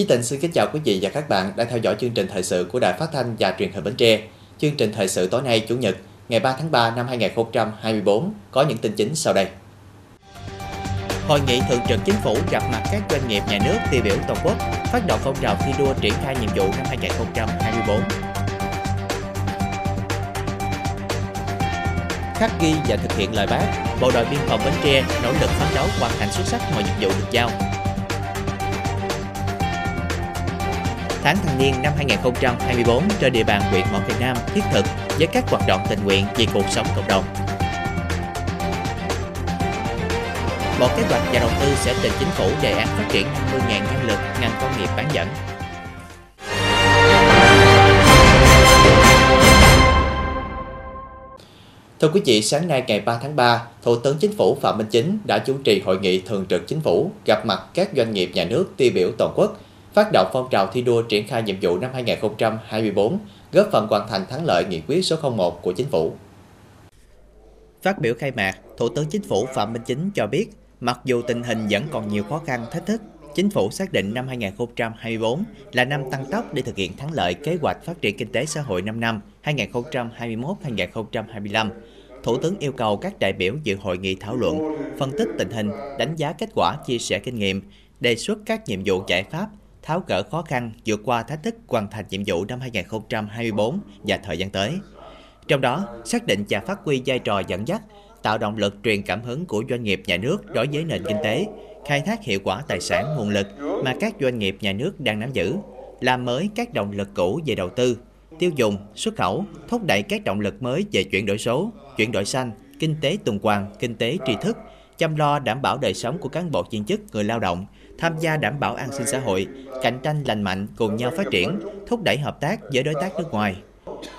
Chí Tịnh xin kính chào quý vị và các bạn đang theo dõi chương trình thời sự của Đài Phát thanh và Truyền hình Bến Tre. Chương trình thời sự tối nay Chủ nhật, ngày 3 tháng 3 năm 2024 có những tin chính sau đây. Hội nghị thường trực chính phủ gặp mặt các doanh nghiệp nhà nước tiêu biểu toàn quốc, phát động phong trào thi đua triển khai nhiệm vụ năm 2024. Khắc ghi và thực hiện lời bác, Bộ đội biên phòng Bến Tre nỗ lực phấn đấu hoàn thành xuất sắc mọi nhiệm vụ được giao, tháng thanh niên năm 2024 trên địa bàn huyện Mỏ Cày Nam thiết thực với các hoạt động tình nguyện vì cuộc sống cộng đồng. Bộ Kế hoạch và Đầu tư sẽ trình chính phủ đề án phát triển 50.000 nhân lực ngành công nghiệp bán dẫn. Thưa quý vị, sáng nay ngày 3 tháng 3, Thủ tướng Chính phủ Phạm Minh Chính đã chủ trì hội nghị thường trực chính phủ gặp mặt các doanh nghiệp nhà nước tiêu biểu toàn quốc phát động phong trào thi đua triển khai nhiệm vụ năm 2024, góp phần hoàn thành thắng lợi nghị quyết số 01 của chính phủ. Phát biểu khai mạc, Thủ tướng Chính phủ Phạm Minh Chính cho biết, mặc dù tình hình vẫn còn nhiều khó khăn thách thức, Chính phủ xác định năm 2024 là năm tăng tốc để thực hiện thắng lợi kế hoạch phát triển kinh tế xã hội 5 năm 2021-2025. Thủ tướng yêu cầu các đại biểu dự hội nghị thảo luận, phân tích tình hình, đánh giá kết quả, chia sẻ kinh nghiệm, đề xuất các nhiệm vụ giải pháp tháo gỡ khó khăn, vượt qua thách thức hoàn thành nhiệm vụ năm 2024 và thời gian tới. Trong đó, xác định và phát huy vai trò dẫn dắt, tạo động lực truyền cảm hứng của doanh nghiệp nhà nước đối với nền kinh tế, khai thác hiệu quả tài sản nguồn lực mà các doanh nghiệp nhà nước đang nắm giữ, làm mới các động lực cũ về đầu tư, tiêu dùng, xuất khẩu, thúc đẩy các động lực mới về chuyển đổi số, chuyển đổi xanh, kinh tế tuần hoàn, kinh tế tri thức, chăm lo đảm bảo đời sống của cán bộ viên chức, người lao động, tham gia đảm bảo an sinh xã hội, cạnh tranh lành mạnh cùng nhau phát triển, thúc đẩy hợp tác với đối tác nước ngoài.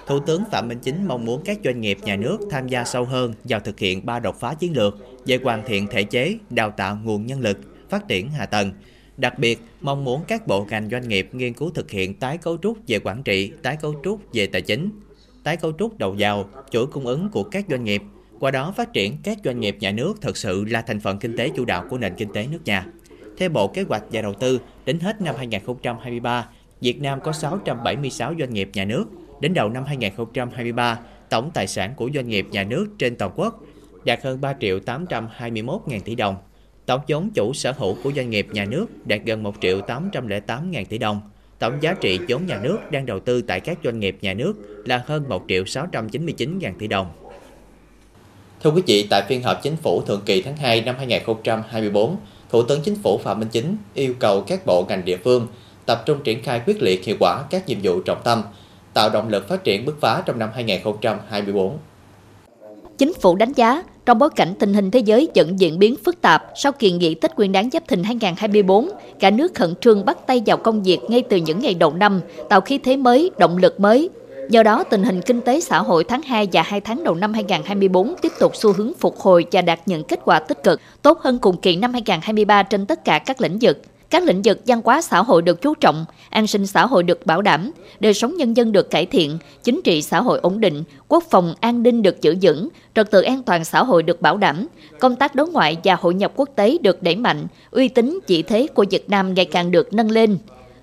Thủ tướng Phạm Minh Chính mong muốn các doanh nghiệp nhà nước tham gia sâu hơn vào thực hiện ba đột phá chiến lược về hoàn thiện thể chế, đào tạo nguồn nhân lực, phát triển hạ tầng. Đặc biệt, mong muốn các bộ ngành doanh nghiệp nghiên cứu thực hiện tái cấu trúc về quản trị, tái cấu trúc về tài chính, tái cấu trúc đầu vào, chuỗi cung ứng của các doanh nghiệp, qua đó phát triển các doanh nghiệp nhà nước thực sự là thành phần kinh tế chủ đạo của nền kinh tế nước nhà. Theo Bộ Kế hoạch và Đầu tư, đến hết năm 2023, Việt Nam có 676 doanh nghiệp nhà nước. Đến đầu năm 2023, tổng tài sản của doanh nghiệp nhà nước trên toàn quốc đạt hơn 3 triệu 821 ngàn tỷ đồng. Tổng vốn chủ sở hữu của doanh nghiệp nhà nước đạt gần 1 triệu 808 ngàn tỷ đồng. Tổng giá trị vốn nhà nước đang đầu tư tại các doanh nghiệp nhà nước là hơn 1 triệu 699 ngàn tỷ đồng. Thưa quý vị, tại phiên họp chính phủ thường kỳ tháng 2 năm 2024, Thủ tướng Chính phủ Phạm Minh Chính yêu cầu các bộ ngành địa phương tập trung triển khai quyết liệt hiệu quả các nhiệm vụ trọng tâm, tạo động lực phát triển bứt phá trong năm 2024. Chính phủ đánh giá, trong bối cảnh tình hình thế giới vẫn diễn biến phức tạp, sau kỳ nghỉ Tết Nguyên đán Giáp Thìn 2024, cả nước khẩn trương bắt tay vào công việc ngay từ những ngày đầu năm, tạo khí thế mới, động lực mới, Do đó, tình hình kinh tế xã hội tháng 2 và 2 tháng đầu năm 2024 tiếp tục xu hướng phục hồi và đạt những kết quả tích cực, tốt hơn cùng kỳ năm 2023 trên tất cả các lĩnh vực. Các lĩnh vực văn hóa xã hội được chú trọng, an sinh xã hội được bảo đảm, đời sống nhân dân được cải thiện, chính trị xã hội ổn định, quốc phòng an ninh được giữ vững, trật tự an toàn xã hội được bảo đảm, công tác đối ngoại và hội nhập quốc tế được đẩy mạnh, uy tín vị thế của Việt Nam ngày càng được nâng lên.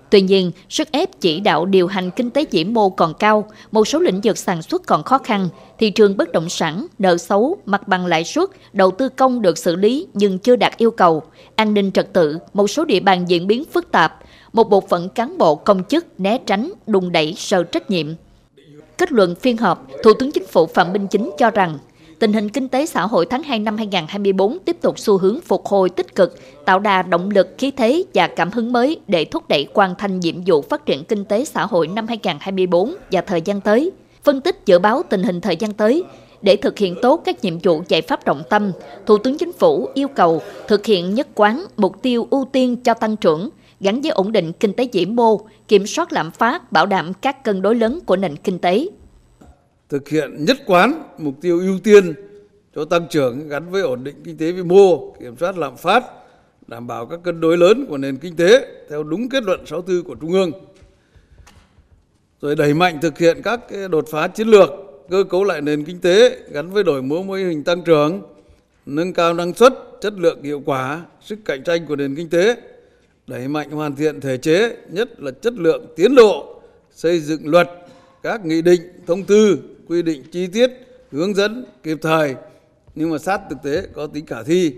Tuy nhiên, sức ép chỉ đạo điều hành kinh tế vĩ mô còn cao, một số lĩnh vực sản xuất còn khó khăn, thị trường bất động sản, nợ xấu, mặt bằng lãi suất, đầu tư công được xử lý nhưng chưa đạt yêu cầu, an ninh trật tự, một số địa bàn diễn biến phức tạp, một bộ phận cán bộ công chức né tránh, đùng đẩy sợ trách nhiệm. Kết luận phiên họp, Thủ tướng Chính phủ Phạm Minh Chính cho rằng tình hình kinh tế xã hội tháng 2 năm 2024 tiếp tục xu hướng phục hồi tích cực, tạo đà động lực khí thế và cảm hứng mới để thúc đẩy hoàn thành nhiệm vụ phát triển kinh tế xã hội năm 2024 và thời gian tới. Phân tích dự báo tình hình thời gian tới, để thực hiện tốt các nhiệm vụ giải pháp trọng tâm, Thủ tướng Chính phủ yêu cầu thực hiện nhất quán mục tiêu ưu tiên cho tăng trưởng, gắn với ổn định kinh tế vĩ mô, kiểm soát lạm phát, bảo đảm các cân đối lớn của nền kinh tế thực hiện nhất quán mục tiêu ưu tiên cho tăng trưởng gắn với ổn định kinh tế vĩ mô, kiểm soát lạm phát, đảm bảo các cân đối lớn của nền kinh tế theo đúng kết luận 64 của Trung ương. Rồi đẩy mạnh thực hiện các đột phá chiến lược, cơ cấu lại nền kinh tế gắn với đổi mới mô hình tăng trưởng, nâng cao năng suất, chất lượng hiệu quả, sức cạnh tranh của nền kinh tế, đẩy mạnh hoàn thiện thể chế, nhất là chất lượng tiến độ, xây dựng luật, các nghị định, thông tư, quy định chi tiết, hướng dẫn kịp thời. Nhưng mà sát thực tế có tính khả thi.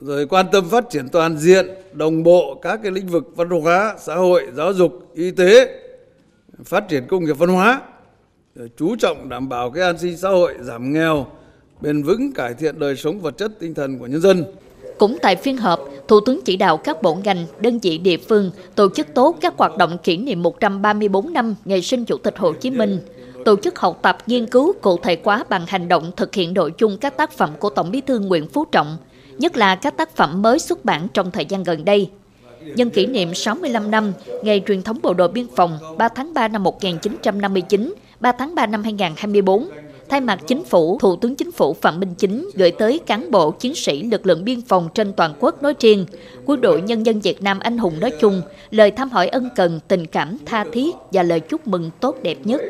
Rồi quan tâm phát triển toàn diện đồng bộ các cái lĩnh vực văn hóa xã hội giáo dục y tế phát triển công nghiệp văn hóa. Rồi chú trọng đảm bảo cái an sinh xã hội giảm nghèo bền vững cải thiện đời sống vật chất tinh thần của nhân dân cũng tại phiên họp, Thủ tướng chỉ đạo các bộ ngành, đơn vị địa phương tổ chức tốt các hoạt động kỷ niệm 134 năm ngày sinh Chủ tịch Hồ Chí Minh, tổ chức học tập nghiên cứu cụ thể hóa bằng hành động thực hiện nội dung các tác phẩm của Tổng bí thư Nguyễn Phú Trọng, nhất là các tác phẩm mới xuất bản trong thời gian gần đây. Nhân kỷ niệm 65 năm Ngày truyền thống Bộ đội Biên phòng 3 tháng 3 năm 1959, 3 tháng 3 năm 2024, thay mặt chính phủ, Thủ tướng Chính phủ Phạm Minh Chính gửi tới cán bộ chiến sĩ lực lượng biên phòng trên toàn quốc nói riêng, quân đội nhân dân Việt Nam anh hùng nói chung, lời thăm hỏi ân cần, tình cảm, tha thiết và lời chúc mừng tốt đẹp nhất.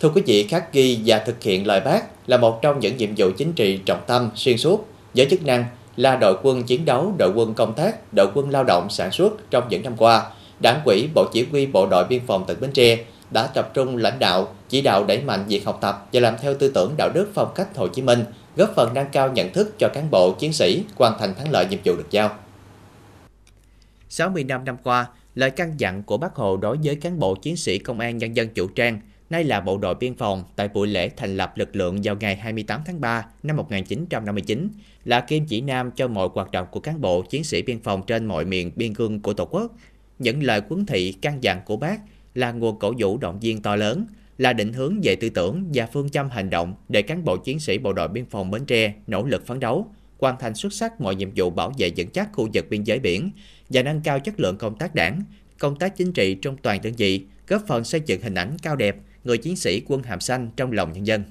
Thưa quý vị, khắc ghi và thực hiện lời bác là một trong những nhiệm vụ chính trị trọng tâm xuyên suốt với chức năng là đội quân chiến đấu, đội quân công tác, đội quân lao động sản xuất trong những năm qua. Đảng quỹ Bộ Chỉ huy Bộ đội Biên phòng tỉnh Bến Tre đã tập trung lãnh đạo, chỉ đạo đẩy mạnh việc học tập và làm theo tư tưởng đạo đức phong cách Hồ Chí Minh, góp phần nâng cao nhận thức cho cán bộ chiến sĩ hoàn thành thắng lợi nhiệm vụ được giao. 60 năm năm qua, lời căn dặn của Bác Hồ đối với cán bộ chiến sĩ công an nhân dân chủ trang nay là Bộ đội Biên phòng tại buổi lễ thành lập lực lượng vào ngày 28 tháng 3 năm 1959 là kim chỉ nam cho mọi hoạt động của cán bộ chiến sĩ biên phòng trên mọi miền biên cương của Tổ quốc. Những lời quấn thị căn dặn của bác là nguồn cổ vũ động viên to lớn, là định hướng về tư tưởng và phương châm hành động để cán bộ chiến sĩ bộ đội biên phòng Bến Tre nỗ lực phấn đấu, hoàn thành xuất sắc mọi nhiệm vụ bảo vệ vững chắc khu vực biên giới biển và nâng cao chất lượng công tác đảng, công tác chính trị trong toàn đơn vị, góp phần xây dựng hình ảnh cao đẹp người chiến sĩ quân hàm xanh trong lòng nhân dân.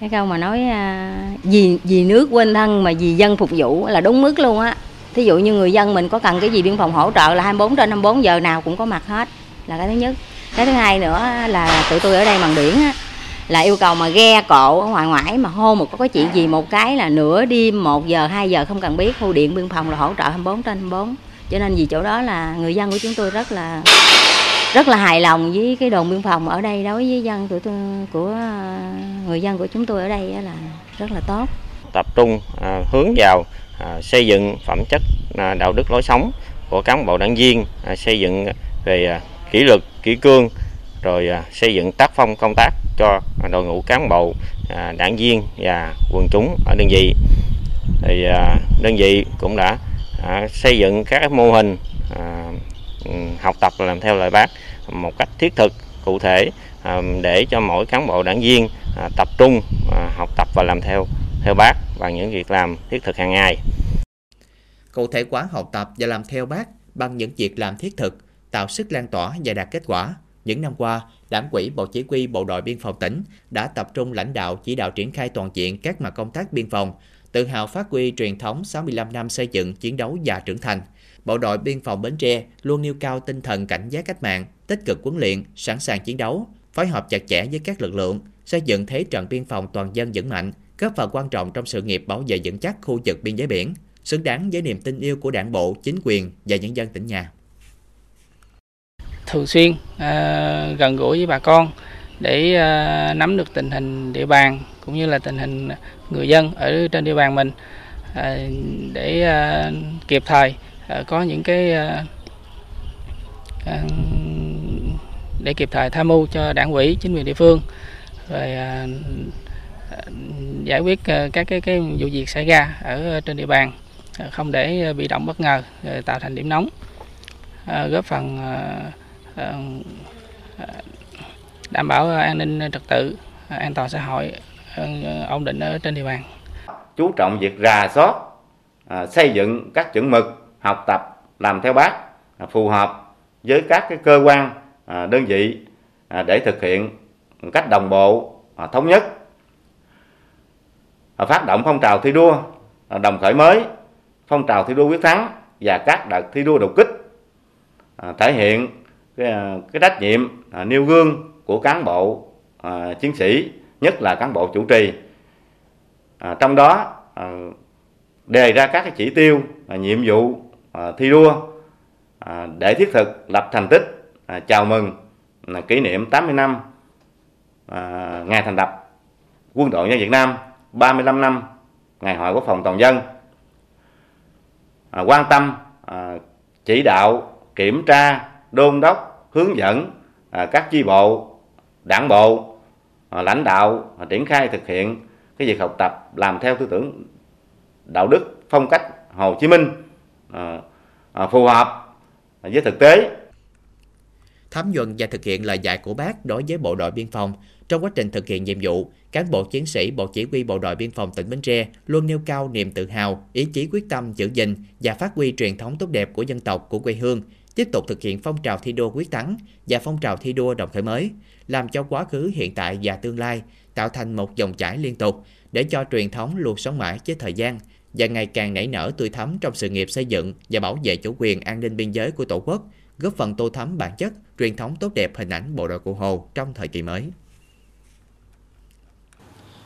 Cái câu mà nói à, vì vì nước quên thân mà vì dân phục vụ là đúng mức luôn á. Thí dụ như người dân mình có cần cái gì biên phòng hỗ trợ là 24 trên 24 giờ nào cũng có mặt hết là cái thứ nhất. Cái thứ hai nữa là tụi tôi ở đây bằng biển á, là yêu cầu mà ghe cộ ở ngoài ngoại mà hô một có cái chuyện gì một cái là nửa đêm 1 giờ 2 giờ không cần biết khu điện biên phòng là hỗ trợ 24 trên 24 cho nên vì chỗ đó là người dân của chúng tôi rất là rất là hài lòng với cái đồn biên phòng ở đây đối với dân tụi tôi của người dân của chúng tôi ở đây là rất là tốt tập trung à, hướng vào À, xây dựng phẩm chất à, đạo đức lối sống của cán bộ đảng viên à, xây dựng về kỷ luật, kỷ cương, rồi xây dựng tác phong công tác cho đội ngũ cán bộ đảng viên và quần chúng ở đơn vị. Thì đơn vị cũng đã xây dựng các mô hình ừ, học tập làm theo lời bác một cách thiết thực, cụ thể để cho mỗi cán bộ đảng viên tập trung học tập và làm theo theo bác bằng những việc làm thiết thực hàng ngày. Cụ thể hóa học tập và làm theo bác bằng những việc làm thiết thực, tạo sức lan tỏa và đạt kết quả. Những năm qua, Đảng ủy Bộ Chỉ huy Bộ đội Biên phòng tỉnh đã tập trung lãnh đạo chỉ đạo triển khai toàn diện các mặt công tác biên phòng, tự hào phát huy truyền thống 65 năm xây dựng, chiến đấu và trưởng thành – Bộ đội Biên phòng Bến Tre luôn nêu cao tinh thần cảnh giác cách mạng, tích cực huấn luyện, sẵn sàng chiến đấu, phối hợp chặt chẽ với các lực lượng, xây dựng thế trận biên phòng toàn dân vững mạnh, góp phần quan trọng trong sự nghiệp bảo vệ vững chắc khu vực biên giới biển, xứng đáng với niềm tin yêu của đảng bộ, chính quyền và nhân dân tỉnh nhà. Thường xuyên à, gần gũi với bà con để à, nắm được tình hình địa bàn cũng như là tình hình người dân ở trên địa bàn mình à, để à, kịp thời Ờ, có những cái ờ, ờ, để kịp thời tham mưu cho đảng ủy chính quyền địa phương rồi giải quyết ờ, các cái cái vụ việc xảy ra ở ờ, trên địa bàn ờ, không để bị động bất ngờ tạo thành điểm nóng. Góp phần đảm bảo an ninh trật tự an toàn xã hội ổn định ở trên địa bàn. Chú trọng việc rà soát xây dựng các chuẩn mực, học tập, làm theo bác phù hợp với các cái cơ quan đơn vị để thực hiện một cách đồng bộ thống nhất phát động phong trào thi đua à, đồng khởi mới phong trào thi đua quyết thắng và các đợt thi đua đột kích à, thể hiện cái, à, cái trách nhiệm nêu gương của cán bộ chiến sĩ nhất là cán bộ chủ trì. Trong đó đề ra các cái chỉ tiêu nhiệm vụ thi đua để thiết thực lập thành tích chào mừng kỷ niệm 80 năm ngày thành lập quân đội nhân dân Việt Nam. 35 năm ngày hội quốc phòng toàn dân. À, quan tâm à, chỉ đạo, kiểm tra, đôn đốc, hướng dẫn à, các chi bộ, đảng bộ lãnh đạo triển khai thực hiện cái việc học tập làm theo tư tưởng đạo đức, phong cách Hồ Chí Minh phù hợp với thực tế. Thấm nhuận và thực hiện lời dạy của bác đối với bộ đội biên phòng trong quá trình thực hiện nhiệm vụ cán bộ chiến sĩ bộ chỉ huy bộ đội biên phòng tỉnh Bến Tre luôn nêu cao niềm tự hào ý chí quyết tâm giữ gìn và phát huy truyền thống tốt đẹp của dân tộc của quê hương tiếp tục thực hiện phong trào thi đua quyết thắng và phong trào thi đua đồng khởi mới làm cho quá khứ hiện tại và tương lai tạo thành một dòng chảy liên tục để cho truyền thống luôn sống mãi với thời gian và ngày càng nảy nở tươi thắm trong sự nghiệp xây dựng và bảo vệ chủ quyền an ninh biên giới của Tổ quốc, góp phần tô thắm bản chất, truyền thống tốt đẹp hình ảnh bộ đội Cụ Hồ trong thời kỳ mới.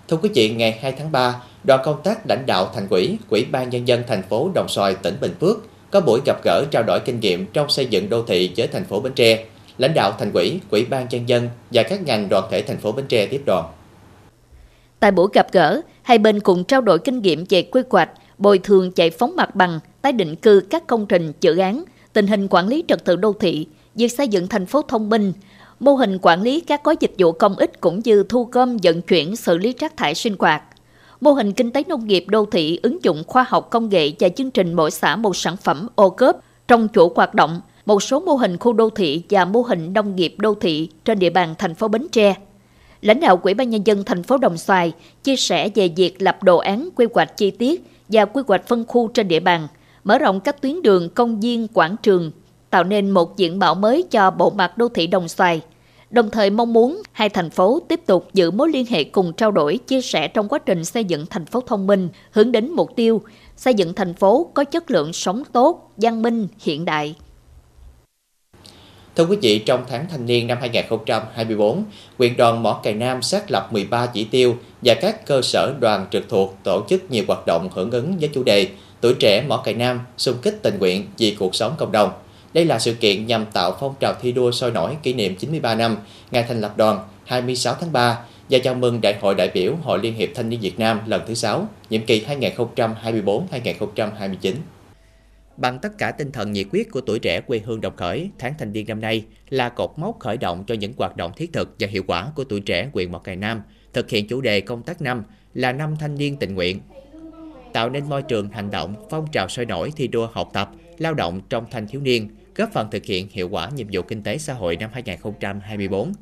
Thưa quý vị, ngày 2 tháng 3, đoàn công tác lãnh đạo thành quỹ, Quỹ ban nhân dân thành phố Đồng Xoài, tỉnh Bình Phước có buổi gặp gỡ trao đổi kinh nghiệm trong xây dựng đô thị với thành phố Bến Tre. Lãnh đạo thành quỹ, Quỹ ban nhân dân và các ngành đoàn thể thành phố Bến Tre tiếp đoàn. Tại buổi gặp gỡ, hai bên cùng trao đổi kinh nghiệm về quy hoạch, bồi thường giải phóng mặt bằng, tái định cư các công trình dự án, tình hình quản lý trật tự đô thị, việc xây dựng thành phố thông minh, mô hình quản lý các gói dịch vụ công ích cũng như thu gom vận chuyển xử lý rác thải sinh hoạt. Mô hình kinh tế nông nghiệp đô thị ứng dụng khoa học công nghệ và chương trình mỗi xã một sản phẩm ô cớp trong chủ hoạt động, một số mô hình khu đô thị và mô hình nông nghiệp đô thị trên địa bàn thành phố Bến Tre. Lãnh đạo Ủy ban Nhân dân thành phố Đồng Xoài chia sẻ về việc lập đồ án quy hoạch chi tiết và quy hoạch phân khu trên địa bàn, mở rộng các tuyến đường, công viên, quảng trường, tạo nên một diện mạo mới cho bộ mặt đô thị Đồng Xoài. Đồng thời mong muốn hai thành phố tiếp tục giữ mối liên hệ cùng trao đổi, chia sẻ trong quá trình xây dựng thành phố thông minh, hướng đến mục tiêu xây dựng thành phố có chất lượng sống tốt, văn minh, hiện đại. Thưa quý vị, trong tháng thanh niên năm 2024, huyện đoàn Mỏ Cày Nam xác lập 13 chỉ tiêu và các cơ sở đoàn trực thuộc tổ chức nhiều hoạt động hưởng ứng với chủ đề Tuổi trẻ Mỏ Cày Nam xung kích tình nguyện vì cuộc sống cộng đồng. Đây là sự kiện nhằm tạo phong trào thi đua sôi nổi kỷ niệm 93 năm ngày thành lập đoàn 26 tháng 3 và chào mừng Đại hội đại biểu Hội Liên hiệp Thanh niên Việt Nam lần thứ 6, nhiệm kỳ 2024-2029. Bằng tất cả tinh thần nhiệt quyết của tuổi trẻ quê hương đồng khởi, tháng thanh niên năm nay là cột mốc khởi động cho những hoạt động thiết thực và hiệu quả của tuổi trẻ quyền một ngày Nam, thực hiện chủ đề công tác năm là năm thanh niên tình nguyện, tạo nên môi trường hành động, phong trào sôi nổi thi đua học tập, lao động trong thanh thiếu niên, góp phần thực hiện hiệu quả nhiệm vụ kinh tế xã hội năm 2024.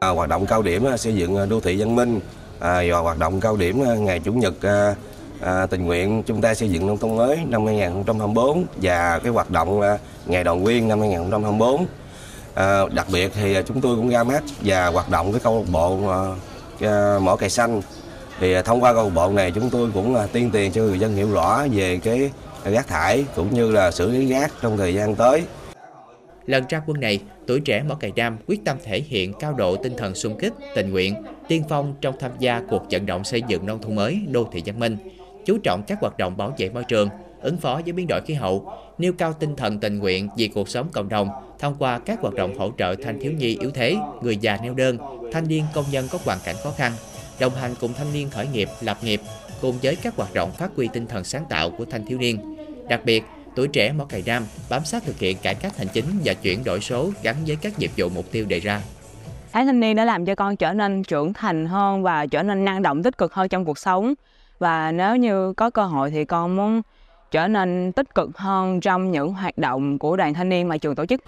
À, hoạt động cao điểm à, xây dựng à, đô thị văn minh à, và hoạt động cao điểm à, ngày chủ nhật à, à, tình nguyện chúng ta xây dựng nông thôn mới năm 2024 và cái hoạt động à, ngày đoàn viên năm 2024. À, đặc biệt thì chúng tôi cũng ra mắt và hoạt động cái câu lạc bộ à, à, mỏ cày xanh thì thông qua câu lạc bộ này chúng tôi cũng à, tuyên tiền cho người dân hiểu rõ về cái rác thải cũng như là xử lý rác trong thời gian tới. Lần ra quân này, tuổi trẻ Mỏ Cày Nam quyết tâm thể hiện cao độ tinh thần xung kích, tình nguyện, tiên phong trong tham gia cuộc vận động xây dựng nông thôn mới, đô thị văn minh, chú trọng các hoạt động bảo vệ môi trường, ứng phó với biến đổi khí hậu, nêu cao tinh thần tình nguyện vì cuộc sống cộng đồng thông qua các hoạt động hỗ trợ thanh thiếu nhi yếu thế, người già neo đơn, thanh niên công nhân có hoàn cảnh khó khăn, đồng hành cùng thanh niên khởi nghiệp, lập nghiệp, cùng với các hoạt động phát huy tinh thần sáng tạo của thanh thiếu niên. Đặc biệt, tuổi trẻ Mỏ Cày Nam bám sát thực hiện cải cách hành chính và chuyển đổi số gắn với các nhiệm vụ mục tiêu đề ra. Tháng thanh niên đã làm cho con trở nên trưởng thành hơn và trở nên năng động tích cực hơn trong cuộc sống. Và nếu như có cơ hội thì con muốn trở nên tích cực hơn trong những hoạt động của đoàn thanh niên mà trường tổ chức.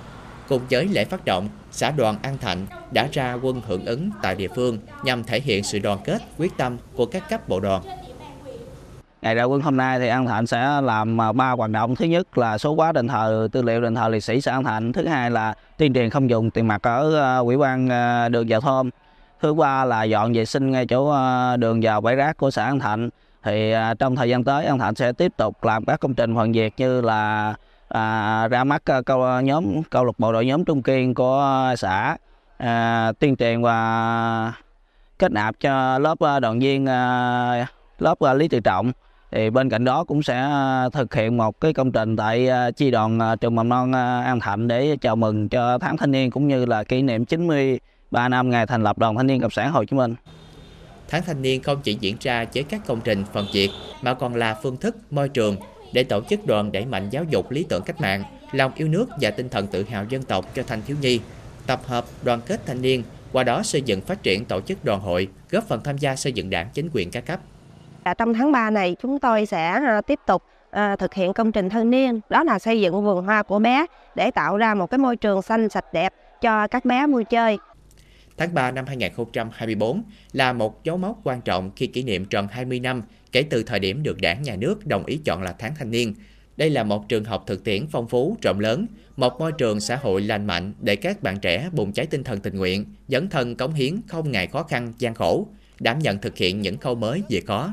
Cùng với lễ phát động, xã đoàn An Thạnh đã ra quân hưởng ứng tại địa phương nhằm thể hiện sự đoàn kết, quyết tâm của các cấp bộ đoàn. Ngày ra quân hôm nay thì An Thạnh sẽ làm à, ba hoạt động. Thứ nhất là số hóa đền thờ tư liệu đền thờ liệt sĩ xã An Thạnh. Thứ hai là tuyên truyền không dùng tiền mặt ở à, quỹ ban à, đường Giao thôn Thứ ba là dọn vệ sinh ngay chỗ đường vào bãi rác của xã An Thạnh. Thì trong thời gian tới An Thạnh sẽ tiếp tục làm các công trình hoàn việc như là à, ra mắt câu nhóm câu lạc bộ đội nhóm trung kiên của xã à, tuyên truyền và kết nạp cho lớp đoàn viên lớp lý tự trọng thì bên cạnh đó cũng sẽ à, thực hiện một cái công trình tại à, chi đoàn à, trường mầm non An Thạnh để chào mừng cho tháng thanh niên cũng như là kỷ niệm 93 năm ngày thành lập Đoàn Thanh niên Cộng sản Hồ Chí Minh. Tháng thanh niên không chỉ diễn ra với các công trình phần việc mà còn là phương thức môi trường để tổ chức đoàn đẩy mạnh giáo dục lý tưởng cách mạng, lòng yêu nước và tinh thần tự hào dân tộc cho thanh thiếu nhi, tập hợp đoàn kết thanh niên, qua đó xây dựng phát triển tổ chức đoàn hội, góp phần tham gia xây dựng đảng chính quyền các cấp. Trong tháng 3 này chúng tôi sẽ ờ, tiếp tục à, thực hiện công trình thanh niên, đó là xây dựng vườn hoa của bé để tạo ra một cái môi trường xanh sạch đẹp cho các bé vui chơi. Tháng 3 năm 2024 là một dấu mốc quan trọng khi kỷ niệm tròn 20 năm kể từ thời điểm được đảng nhà nước đồng ý chọn là tháng thanh niên. Đây là một trường học thực tiễn phong phú, rộng lớn, một môi trường xã hội lành mạnh để các bạn trẻ bùng cháy tinh thần tình nguyện, dấn thân cống hiến không ngại khó khăn, gian khổ, đảm nhận thực hiện những khâu mới về khó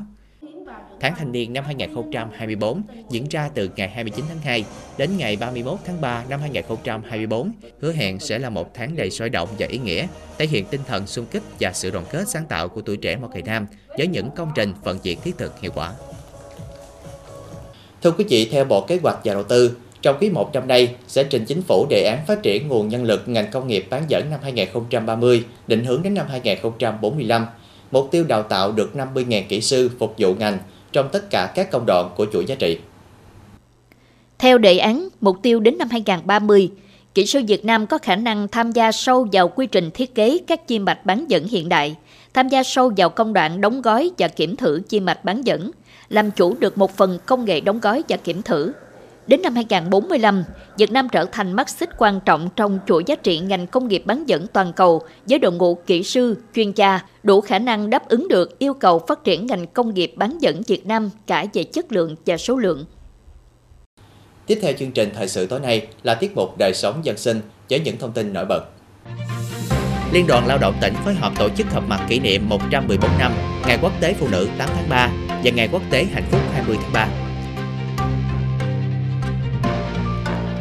Tháng thanh niên năm 2024 diễn ra từ ngày 29 tháng 2 đến ngày 31 tháng 3 năm 2024, hứa hẹn sẽ là một tháng đầy sôi động và ý nghĩa, thể hiện tinh thần xung kích và sự đoàn kết sáng tạo của tuổi trẻ một Cày Nam với những công trình vận chuyển thiết thực hiệu quả. Thưa quý vị, theo Bộ Kế hoạch và Đầu tư, trong quý 1 năm nay sẽ trình chính phủ đề án phát triển nguồn nhân lực ngành công nghiệp bán dẫn năm 2030, định hướng đến năm 2045. Mục tiêu đào tạo được 50.000 kỹ sư phục vụ ngành trong tất cả các công đoạn của chuỗi giá trị. Theo đề án, mục tiêu đến năm 2030, kỹ sư Việt Nam có khả năng tham gia sâu vào quy trình thiết kế các chi mạch bán dẫn hiện đại, tham gia sâu vào công đoạn đóng gói và kiểm thử chi mạch bán dẫn, làm chủ được một phần công nghệ đóng gói và kiểm thử. Đến năm 2045, Việt Nam trở thành mắt xích quan trọng trong chuỗi giá trị ngành công nghiệp bán dẫn toàn cầu với đội ngũ kỹ sư, chuyên gia đủ khả năng đáp ứng được yêu cầu phát triển ngành công nghiệp bán dẫn Việt Nam cả về chất lượng và số lượng. Tiếp theo chương trình thời sự tối nay là tiết mục đời sống dân sinh với những thông tin nổi bật. Liên đoàn Lao động tỉnh phối hợp tổ chức họp mặt kỷ niệm 114 năm Ngày Quốc tế Phụ nữ 8 tháng 3 và Ngày Quốc tế Hạnh phúc 20 tháng 3.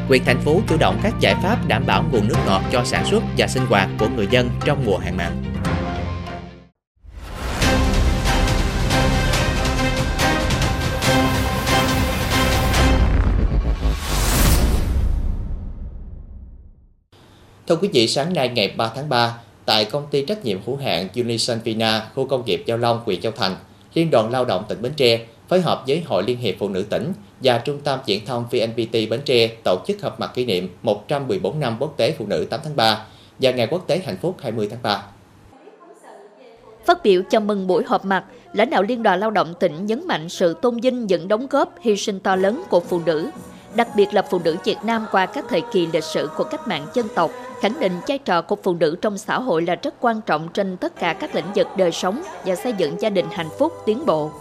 Quyền thành phố chủ động các giải pháp đảm bảo nguồn nước ngọt cho sản xuất và sinh hoạt của người dân trong mùa hạn mặn. Thưa quý vị, sáng nay ngày 3 tháng 3, tại công ty trách nhiệm hữu hạn Unison Vina, khu công nghiệp Giao Long, huyện Châu Thành, Liên đoàn Lao động tỉnh Bến Tre phối hợp với Hội Liên hiệp Phụ nữ tỉnh và Trung tâm Viễn thông VNPT Bến Tre tổ chức họp mặt kỷ niệm 114 năm Quốc tế Phụ nữ 8 tháng 3 và Ngày Quốc tế Hạnh phúc 20 tháng 3. Phát biểu chào mừng buổi họp mặt, lãnh đạo Liên đoàn Lao động tỉnh nhấn mạnh sự tôn vinh những đóng góp hy sinh to lớn của phụ nữ, đặc biệt là phụ nữ Việt Nam qua các thời kỳ lịch sử của cách mạng dân tộc, khẳng định vai trò của phụ nữ trong xã hội là rất quan trọng trên tất cả các lĩnh vực đời sống và xây dựng gia đình hạnh phúc tiến bộ.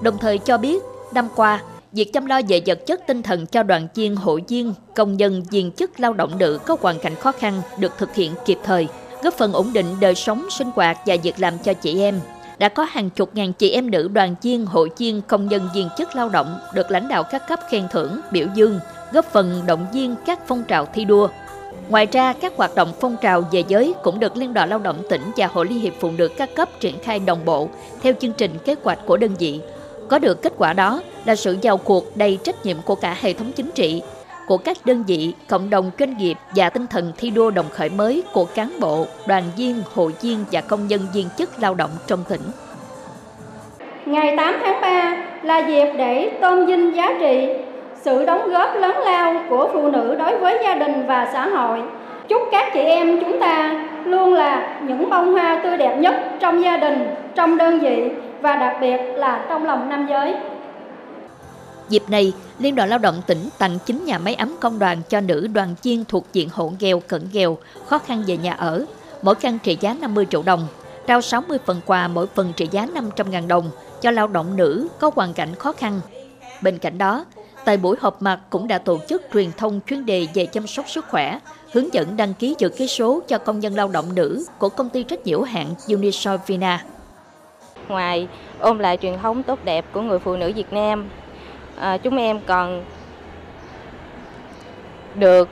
Đồng thời cho biết, năm qua, việc chăm lo về vật chất tinh thần cho đoàn viên hội viên, công nhân, viên chức lao động nữ có hoàn cảnh khó khăn được thực hiện kịp thời, góp phần ổn định đời sống, sinh hoạt và việc làm cho chị em. Đã có hàng chục ngàn chị em nữ đoàn viên, hội viên, công nhân viên chức lao động được lãnh đạo các cấp khen thưởng, biểu dương, góp phần động viên các phong trào thi đua. Ngoài ra, các hoạt động phong trào về giới cũng được Liên đoàn Lao động tỉnh và Hội Liên hiệp Phụ nữ các cấp triển khai đồng bộ theo chương trình kế hoạch của đơn vị, có được kết quả đó là sự vào cuộc đầy trách nhiệm của cả hệ thống chính trị, của các đơn vị, cộng đồng doanh nghiệp và tinh thần thi đua đồng khởi mới của cán bộ, đoàn viên, hội viên và công nhân viên chức lao động trong tỉnh. Ngày 8 tháng 3 là dịp để tôn vinh giá trị, sự đóng góp lớn lao của phụ nữ đối với gia đình và xã hội. Chúc các chị em chúng ta luôn là những bông hoa tươi đẹp nhất trong gia đình, trong đơn vị và đặc biệt là trong lòng nam giới. Dịp này, Liên đoàn Lao động tỉnh tặng 9 nhà máy ấm công đoàn cho nữ đoàn viên thuộc diện hộ nghèo, cận nghèo, khó khăn về nhà ở, mỗi căn trị giá 50 triệu đồng, trao 60 phần quà mỗi phần trị giá 500.000 đồng cho lao động nữ có hoàn cảnh khó khăn. Bên cạnh đó, tại buổi họp mặt cũng đã tổ chức truyền thông chuyên đề về chăm sóc sức khỏe, hướng dẫn đăng ký chữ ký số cho công nhân lao động nữ của công ty trách nhiệm hữu hạn Unisol Vina. Ngoài ôm lại truyền thống tốt đẹp của người phụ nữ Việt Nam, à, chúng em còn được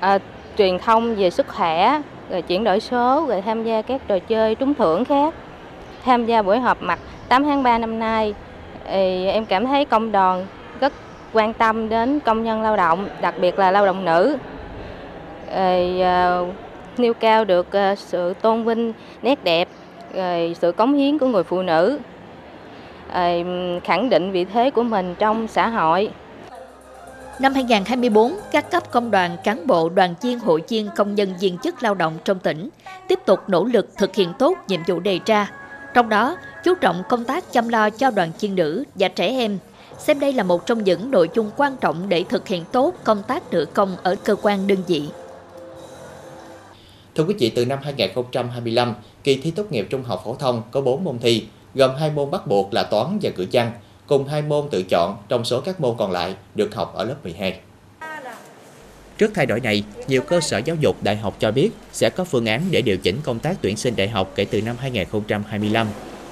à, truyền thông về sức khỏe, rồi chuyển đổi số, rồi tham gia các trò chơi trúng thưởng khác. Tham gia buổi họp mặt 8 tháng 3 năm nay thì em cảm thấy công đoàn rất quan tâm đến công nhân lao động, đặc biệt là lao động nữ. Thì, à, nêu cao được à, sự tôn vinh nét đẹp, rồi sự cống hiến của người phụ nữ, uh, khẳng định vị thế của mình trong xã hội. Năm 2024, các cấp công đoàn, cán bộ, đoàn viên, hội viên, công nhân viên chức lao động trong tỉnh tiếp tục nỗ lực thực hiện tốt nhiệm vụ đề ra. Trong đó, chú trọng công tác chăm lo cho đoàn viên nữ và trẻ em, xem đây là một trong những nội dung quan trọng để thực hiện tốt công tác nữ công ở cơ quan đơn vị. Thưa quý vị, từ năm 2025, kỳ thi tốt nghiệp trung học phổ thông có 4 môn thi, gồm hai môn bắt buộc là toán và ngữ văn, cùng hai môn tự chọn trong số các môn còn lại được học ở lớp 12. Trước thay đổi này, nhiều cơ sở giáo dục đại học cho biết sẽ có phương án để điều chỉnh công tác tuyển sinh đại học kể từ năm 2025.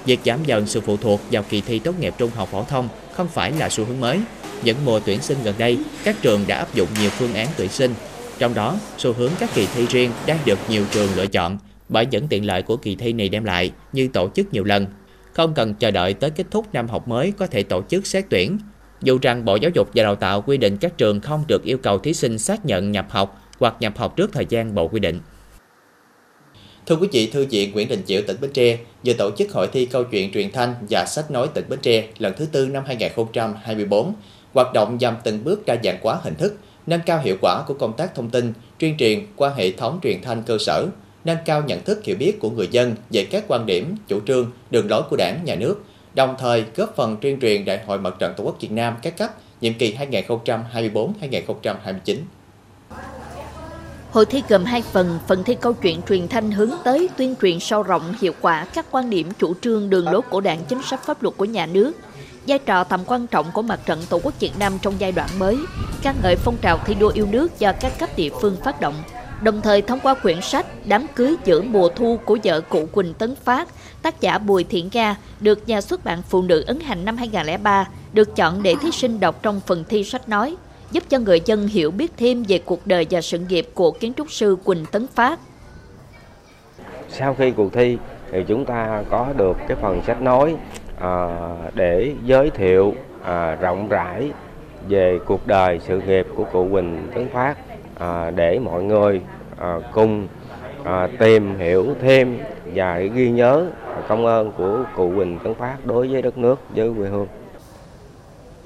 Việc giảm dần sự phụ thuộc vào kỳ thi tốt nghiệp trung học phổ thông không phải là xu hướng mới. Những mùa tuyển sinh gần đây, các trường đã áp dụng nhiều phương án tuyển sinh. Trong đó, xu hướng các kỳ thi riêng đang được nhiều trường lựa chọn bởi những tiện lợi của kỳ thi này đem lại như tổ chức nhiều lần, không cần chờ đợi tới kết thúc năm học mới có thể tổ chức xét tuyển. Dù rằng Bộ Giáo dục và Đào tạo quy định các trường không được yêu cầu thí sinh xác nhận nhập học hoặc nhập học trước thời gian Bộ quy định. Thưa quý vị, Thư viện Nguyễn Đình Chiểu tỉnh Bến Tre vừa tổ chức hội thi câu chuyện truyền thanh và sách nói tỉnh Bến Tre lần thứ tư năm 2024. Hoạt động nhằm từng bước đa dạng hóa hình thức, nâng cao hiệu quả của công tác thông tin, tuyên truyền qua hệ thống truyền thanh cơ sở, nâng cao nhận thức hiểu biết của người dân về các quan điểm, chủ trương, đường lối của đảng, nhà nước, đồng thời góp phần tuyên truyền Đại hội Mặt trận Tổ quốc Việt Nam các cấp nhiệm kỳ 2024-2029. Hội thi gồm hai phần, phần thi câu chuyện truyền thanh hướng tới tuyên truyền sâu rộng hiệu quả các quan điểm chủ trương đường lối của đảng chính sách pháp luật của nhà nước, vai trò tầm quan trọng của mặt trận Tổ quốc Việt Nam trong giai đoạn mới, ca ngợi phong trào thi đua yêu nước do các cấp địa phương phát động, đồng thời thông qua quyển sách Đám cưới giữa mùa thu của vợ cụ Quỳnh Tấn Phát, tác giả Bùi Thiện Ga được nhà xuất bản Phụ nữ ấn hành năm 2003, được chọn để thí sinh đọc trong phần thi sách nói, giúp cho người dân hiểu biết thêm về cuộc đời và sự nghiệp của kiến trúc sư Quỳnh Tấn Phát. Sau khi cuộc thi thì chúng ta có được cái phần sách nói à, để giới thiệu à, rộng rãi về cuộc đời sự nghiệp của cụ Quỳnh Tấn Phát à, để mọi người à, cùng à, tìm hiểu thêm và ghi nhớ công ơn của cụ Quỳnh Tấn Phát đối với đất nước, với quê hương.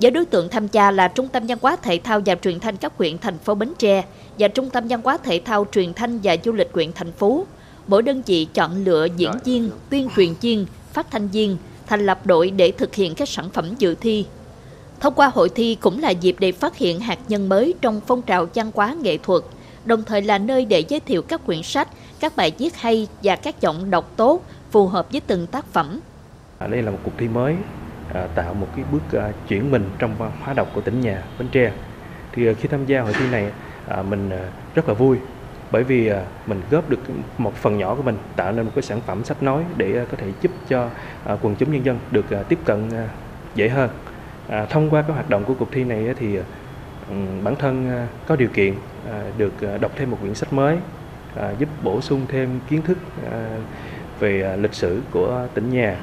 Với đối tượng tham gia là Trung tâm Văn hóa Thể thao và Truyền thanh các huyện thành phố Bến Tre và Trung tâm Văn hóa Thể thao Truyền thanh và Du lịch huyện thành phố. Mỗi đơn vị chọn lựa diễn viên, tuyên truyền viên, phát thanh viên, thành lập đội để thực hiện các sản phẩm dự thi. Thông qua hội thi cũng là dịp để phát hiện hạt nhân mới trong phong trào văn hóa nghệ thuật, đồng thời là nơi để giới thiệu các quyển sách, các bài viết hay và các giọng đọc tốt phù hợp với từng tác phẩm. À, đây là một cuộc thi mới à, tạo một cái bước à, chuyển mình trong văn hóa đọc của tỉnh nhà Bến Tre. Thì à, khi tham gia hội thi này à, mình à, rất là vui bởi vì mình góp được một phần nhỏ của mình tạo nên một cái sản phẩm sách nói để có thể giúp cho quần chúng nhân dân được tiếp cận dễ hơn. À, thông qua cái hoạt động của cuộc thi này thì ừ, bản thân à, có điều kiện à, được à, đọc thêm một quyển sách mới giúp bổ sung thêm kiến thức về lịch sử của tỉnh nhà.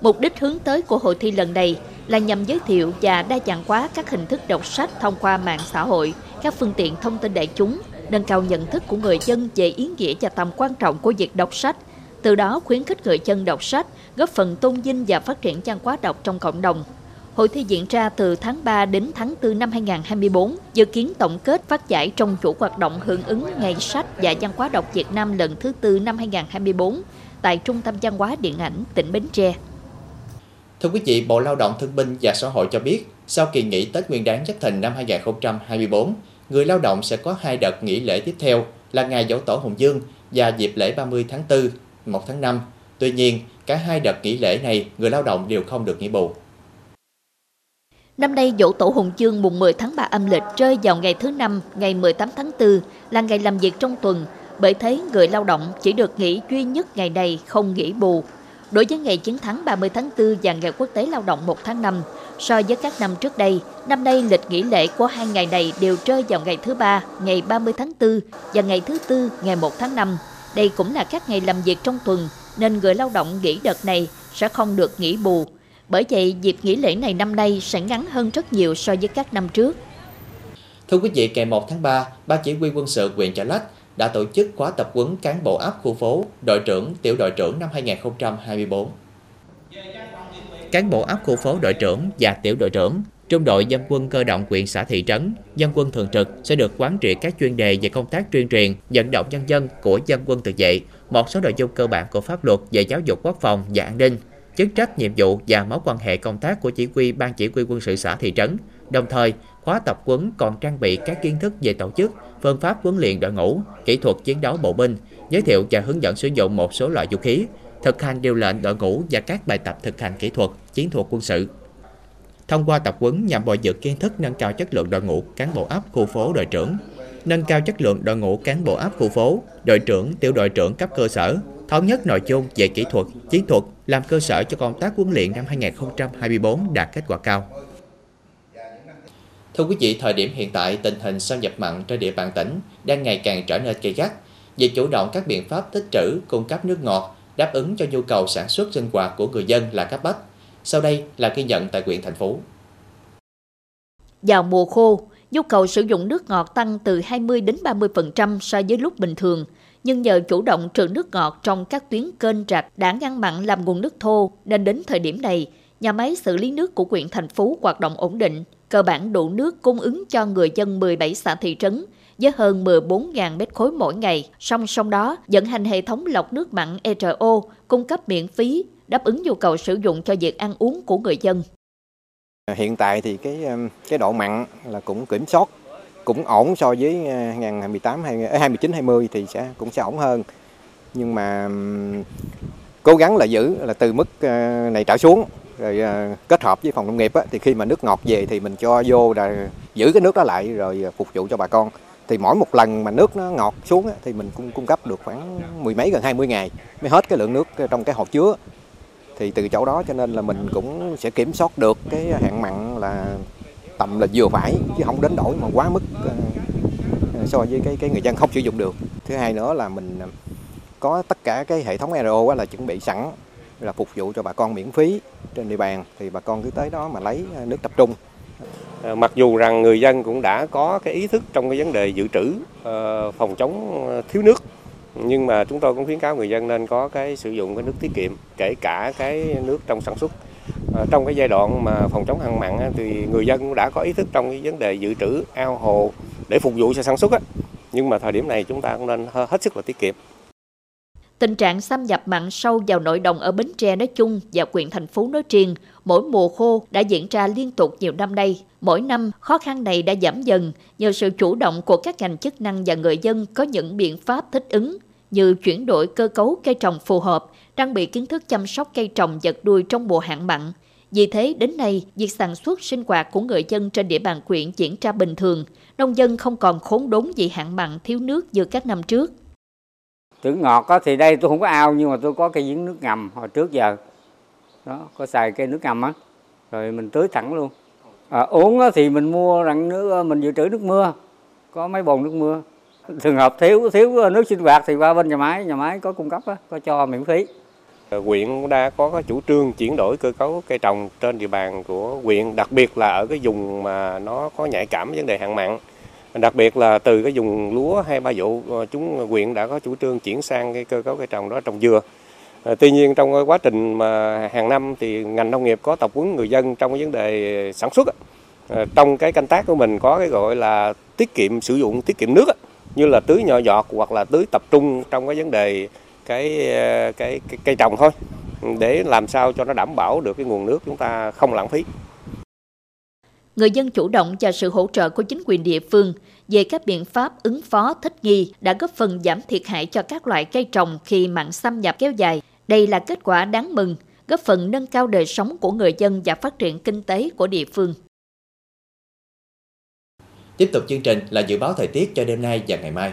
Mục đích hướng tới của hội thi lần này là nhằm giới thiệu và đa dạng hóa các hình thức đọc sách thông qua mạng xã hội, các phương tiện thông tin đại chúng, nâng cao nhận thức của người dân về ý nghĩa và tầm quan trọng của việc đọc sách, từ đó khuyến khích người dân đọc sách, góp phần tôn vinh và phát triển văn hóa đọc trong cộng đồng. Hội thi diễn ra từ tháng 3 đến tháng 4 năm 2024, dự kiến tổng kết phát giải trong chủ hoạt động hưởng ứng Ngày sách và văn hóa đọc Việt Nam lần thứ tư năm 2024 tại Trung tâm Văn hóa Điện ảnh tỉnh Bến Tre. Thưa quý vị, Bộ Lao động Thương binh và Xã hội cho biết, sau kỳ nghỉ Tết Nguyên đán Giáp Thìn năm 2024, người lao động sẽ có hai đợt nghỉ lễ tiếp theo là ngày Dỗ Tổ Hùng Dương và dịp lễ 30 tháng 4, 1 tháng 5. Tuy nhiên, cả hai đợt nghỉ lễ này người lao động đều không được nghỉ bù. Năm nay dỗ tổ Hùng Chương mùng 10 tháng 3 âm lịch rơi vào ngày thứ năm, ngày 18 tháng 4 là ngày làm việc trong tuần. Bởi thế người lao động chỉ được nghỉ duy nhất ngày này không nghỉ bù. Đối với ngày chiến thắng 30 tháng 4 và ngày quốc tế lao động 1 tháng 5, so với các năm trước đây, năm nay lịch nghỉ lễ của hai ngày này đều rơi vào ngày thứ ba, ngày 30 tháng 4 và ngày thứ tư, ngày 1 tháng 5. Đây cũng là các ngày làm việc trong tuần, nên người lao động nghỉ đợt này sẽ không được nghỉ bù. Bởi vậy, dịp nghỉ lễ này năm nay sẽ ngắn hơn rất nhiều so với các năm trước. Thưa quý vị, ngày 1 tháng 3, Ban Chỉ huy quân sự huyện Chợ Lách đã tổ chức khóa tập huấn cán bộ áp khu phố, đội trưởng, tiểu đội trưởng năm 2024. Cán bộ áp khu phố đội trưởng và tiểu đội trưởng Trung đội dân quân cơ động quyện xã thị trấn, dân quân thường trực sẽ được quán triệt các chuyên đề về công tác tuyên truyền, vận động nhân dân của dân quân tự vệ, một số nội dung cơ bản của pháp luật về giáo dục quốc phòng và an ninh, chức trách nhiệm vụ và mối quan hệ công tác của chỉ huy ban chỉ huy quân sự xã thị trấn. Đồng thời, khóa tập huấn còn trang bị các kiến thức về tổ chức, phương pháp huấn luyện đội ngũ, kỹ thuật chiến đấu bộ binh, giới thiệu và hướng dẫn sử dụng một số loại vũ khí, thực hành điều lệnh đội ngũ và các bài tập thực hành kỹ thuật, chiến thuật quân sự. Thông qua tập huấn nhằm bồi dưỡng kiến thức nâng cao chất lượng đội ngũ cán bộ áp khu phố đội trưởng, nâng cao chất lượng đội ngũ cán bộ áp khu phố, đội trưởng, tiểu đội trưởng cấp cơ sở, thống nhất nội dung về kỹ thuật, chiến thuật làm cơ sở cho công tác huấn luyện năm 2024 đạt kết quả cao. Thưa quý vị, thời điểm hiện tại, tình hình xâm nhập mặn trên địa bàn tỉnh đang ngày càng trở nên gay gắt. Việc chủ động các biện pháp tích trữ, cung cấp nước ngọt, đáp ứng cho nhu cầu sản xuất sinh hoạt của người dân là cấp bách. Sau đây là ghi nhận tại huyện thành phố. Vào mùa khô, nhu cầu sử dụng nước ngọt tăng từ 20 đến 30% so với lúc bình thường, nhưng nhờ chủ động trữ nước ngọt trong các tuyến kênh rạch đã ngăn mặn làm nguồn nước thô, nên đến thời điểm này, nhà máy xử lý nước của huyện thành phố hoạt động ổn định, cơ bản đủ nước cung ứng cho người dân 17 xã thị trấn với hơn 14.000 mét khối mỗi ngày. Song song đó, vận hành hệ thống lọc nước mặn ERO cung cấp miễn phí, đáp ứng nhu cầu sử dụng cho việc ăn uống của người dân. Hiện tại thì cái um, cái độ mặn là cũng kiểm soát cũng ổn so với 2018 2019 20 thì sẽ cũng sẽ ổn hơn. Nhưng mà um, cố gắng là giữ là từ mức ờ, này trở xuống rồi ờ, kết hợp với phòng nông nghiệp á, thì khi mà nước ngọt về thì mình cho vô là giữ cái nước đó lại rồi phục vụ cho bà con thì mỗi một lần mà nước nó ngọt xuống thì mình cũng cung cấp được khoảng mười mấy, gần 20 ngày mới hết cái lượng nước trong cái hồ chứa. Thì từ chỗ đó cho nên là mình cũng sẽ kiểm soát được cái hạn mặn là tầm là vừa phải, chứ không đến đổi mà quá mức ờ, ờ, so với cái cái người dân không sử dụng được. Thứ hai nữa là mình ờ, có tất cả cái hệ thống RO là chuẩn bị sẵn, là phục vụ cho bà con miễn phí trên địa bàn. Thì bà con cứ tới đó mà lấy nước tập trung. Ờ, mặc dù rằng người dân cũng đã có cái ý thức trong cái vấn đề dự trữ ờ, phòng chống ờ, thiếu nước, nhưng mà chúng tôi cũng khuyến cáo người dân nên có cái sử dụng cái nước tiết kiệm, kể cả cái nước trong sản xuất. Trong cái giai đoạn mà phòng chống hạn mặn thì người dân cũng đã có ý thức trong cái vấn đề dự trữ ao hồ để phục vụ cho sản xuất á. Nhưng mà thời điểm này chúng ta cũng nên hết sức là tiết kiệm. Tình trạng xâm nhập mặn sâu vào nội đồng ở Bến Tre nói chung và huyện thành phố nói riêng, mỗi mùa khô đã diễn ra liên tục nhiều năm nay. Mỗi năm, khó khăn này đã giảm dần nhờ sự chủ động của các ngành chức năng và người dân có những biện pháp thích ứng như chuyển đổi cơ cấu cây trồng phù hợp, trang bị kiến thức chăm sóc cây trồng vật nuôi trong mùa hạn mặn. Vì thế, đến nay, việc sản xuất sinh hoạt của người dân trên địa bàn huyện diễn ra bình thường, nông dân không còn khốn đốn vì hạn mặn thiếu nước như các năm trước. Trữ ngọt á, thì đây tôi không có ao nhưng mà tôi có cây giếng nước ngầm hồi trước giờ. Đó, có xài cây nước ngầm á, rồi mình tưới thẳng luôn. À, uống á, thì mình mua rằng nước ờ, mình dự trữ nước mưa, có mấy bồn nước mưa. Trường hợp thiếu thiếu ờ, nước sinh hoạt thì qua bên nhà máy, nhà máy có cung cấp á, có cho miễn phí. Ờ, huyện đã có cái chủ trương chuyển đổi cơ cấu cây trồng trên địa bàn của huyện, đặc biệt là ở cái vùng mà nó có nhạy cảm vấn đề hạn mặn. Đặc biệt là từ cái dùng lúa hai ba vụ ờ, chúng huyện đã có chủ trương chuyển sang cái cơ cấu cây trồng đó trồng dừa. Ờ, tuy nhiên trong cái quá trình mà hàng năm thì ngành nông nghiệp có tập huấn người dân trong cái vấn đề sản xuất ờ, trong cái canh tác của mình có cái gọi là tiết kiệm sử dụng tiết kiệm nước như là tưới nhỏ giọt hoặc là tưới tập trung trong cái vấn đề cái, cái cây trồng thôi để làm sao cho nó đảm bảo được cái nguồn nước chúng ta không lãng phí người dân chủ động và sự hỗ trợ của chính quyền địa phương về các biện pháp ứng phó thích nghi đã góp phần giảm thiệt hại cho các loại cây trồng khi mặn xâm nhập kéo dài. Đây là kết quả đáng mừng, góp phần nâng cao đời sống của người dân và phát triển kinh tế của địa phương. Tiếp tục chương trình là dự báo thời tiết cho đêm nay và ngày mai.